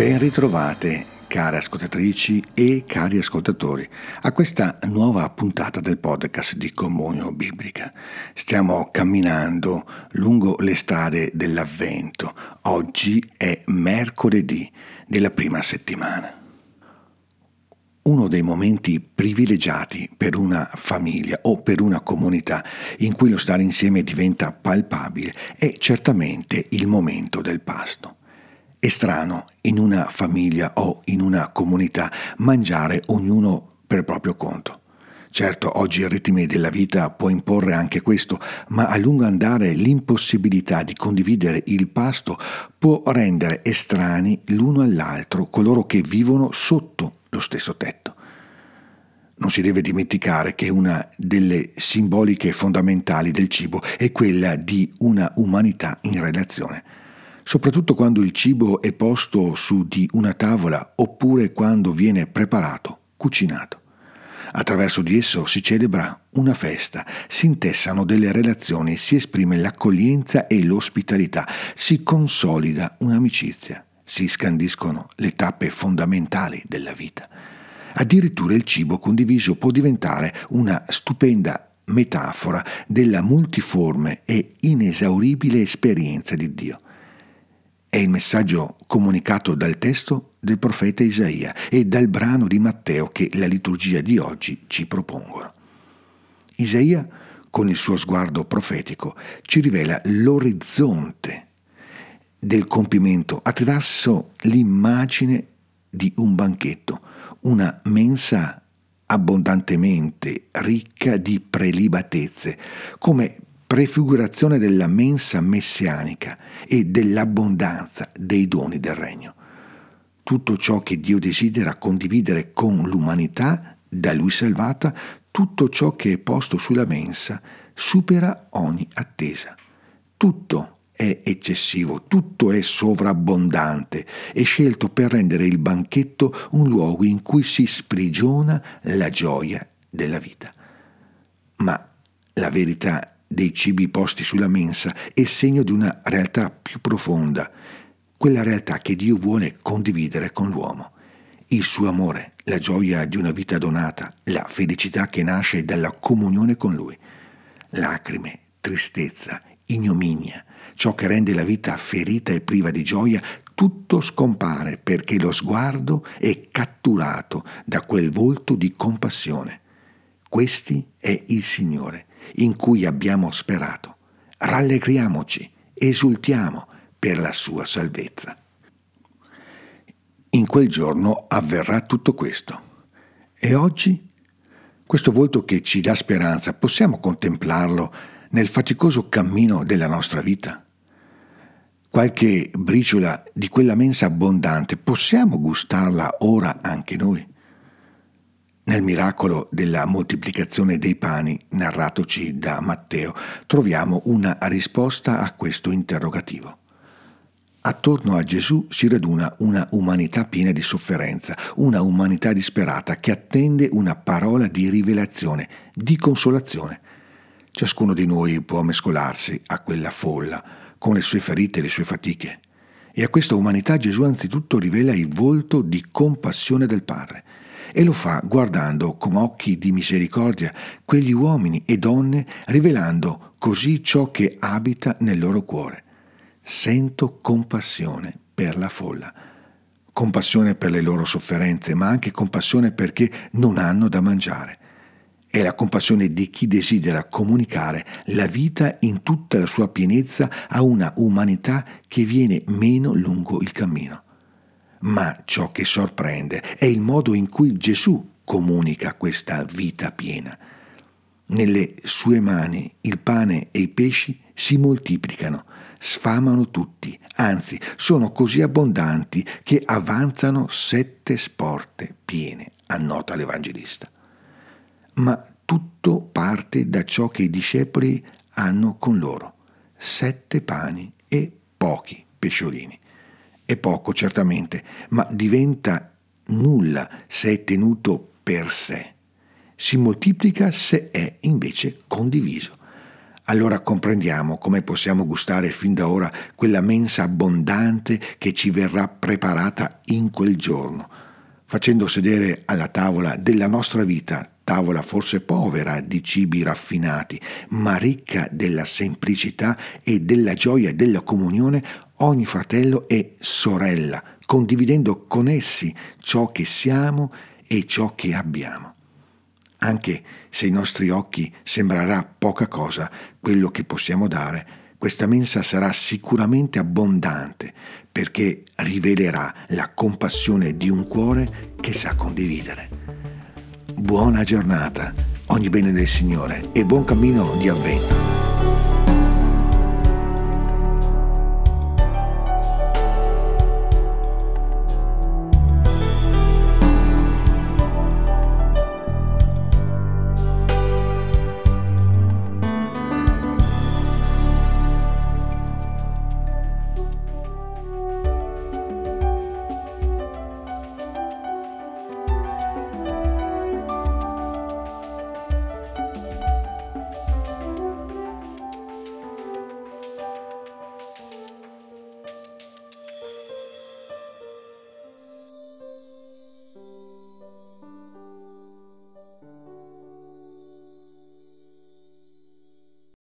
Ben ritrovate, care ascoltatrici e cari ascoltatori, a questa nuova puntata del podcast di Comunio Biblica. Stiamo camminando lungo le strade dell'Avvento. Oggi è mercoledì della prima settimana. Uno dei momenti privilegiati per una famiglia o per una comunità in cui lo stare insieme diventa palpabile è certamente il momento del pasto. È strano in una famiglia o in una comunità mangiare ognuno per proprio conto. Certo, oggi il ritmo della vita può imporre anche questo, ma a lungo andare l'impossibilità di condividere il pasto può rendere estranei l'uno all'altro coloro che vivono sotto lo stesso tetto. Non si deve dimenticare che una delle simboliche fondamentali del cibo è quella di una umanità in relazione soprattutto quando il cibo è posto su di una tavola oppure quando viene preparato, cucinato. Attraverso di esso si celebra una festa, si intessano delle relazioni, si esprime l'accoglienza e l'ospitalità, si consolida un'amicizia, si scandiscono le tappe fondamentali della vita. Addirittura il cibo condiviso può diventare una stupenda metafora della multiforme e inesauribile esperienza di Dio. È il messaggio comunicato dal testo del profeta Isaia e dal brano di Matteo che la liturgia di oggi ci propongono. Isaia, con il suo sguardo profetico, ci rivela l'orizzonte del compimento attraverso l'immagine di un banchetto, una mensa abbondantemente ricca di prelibatezze, come prefigurazione della mensa messianica e dell'abbondanza dei doni del regno. Tutto ciò che Dio desidera condividere con l'umanità, da lui salvata, tutto ciò che è posto sulla mensa, supera ogni attesa. Tutto è eccessivo, tutto è sovrabbondante, è scelto per rendere il banchetto un luogo in cui si sprigiona la gioia della vita. Ma la verità dei cibi posti sulla mensa è segno di una realtà più profonda, quella realtà che Dio vuole condividere con l'uomo. Il suo amore, la gioia di una vita donata, la felicità che nasce dalla comunione con Lui. Lacrime, tristezza, ignominia, ciò che rende la vita ferita e priva di gioia, tutto scompare perché lo sguardo è catturato da quel volto di compassione. Questi è il Signore in cui abbiamo sperato. Rallegriamoci, esultiamo per la sua salvezza. In quel giorno avverrà tutto questo. E oggi? Questo volto che ci dà speranza, possiamo contemplarlo nel faticoso cammino della nostra vita? Qualche briciola di quella mensa abbondante possiamo gustarla ora anche noi? Nel miracolo della moltiplicazione dei pani, narratoci da Matteo, troviamo una risposta a questo interrogativo. Attorno a Gesù si raduna una umanità piena di sofferenza, una umanità disperata che attende una parola di rivelazione, di consolazione. Ciascuno di noi può mescolarsi a quella folla, con le sue ferite e le sue fatiche. E a questa umanità Gesù anzitutto rivela il volto di compassione del Padre e lo fa guardando con occhi di misericordia quegli uomini e donne, rivelando così ciò che abita nel loro cuore. Sento compassione per la folla, compassione per le loro sofferenze, ma anche compassione perché non hanno da mangiare. È la compassione di chi desidera comunicare la vita in tutta la sua pienezza a una umanità che viene meno lungo il cammino. Ma ciò che sorprende è il modo in cui Gesù comunica questa vita piena. Nelle sue mani il pane e i pesci si moltiplicano, sfamano tutti, anzi sono così abbondanti che avanzano sette sporte piene, annota l'Evangelista. Ma tutto parte da ciò che i discepoli hanno con loro, sette pani e pochi pesciolini. È poco, certamente, ma diventa nulla se è tenuto per sé. Si moltiplica se è invece condiviso. allora comprendiamo come possiamo gustare fin da ora quella mensa abbondante che ci verrà preparata in quel giorno, facendo sedere alla tavola della nostra vita, tavola forse povera di cibi raffinati, ma ricca della semplicità e della gioia della comunione, ogni fratello e sorella, condividendo con essi ciò che siamo e ciò che abbiamo anche se ai nostri occhi sembrerà poca cosa quello che possiamo dare, questa mensa sarà sicuramente abbondante perché rivelerà la compassione di un cuore che sa condividere. Buona giornata, ogni bene del Signore e buon cammino di avvento.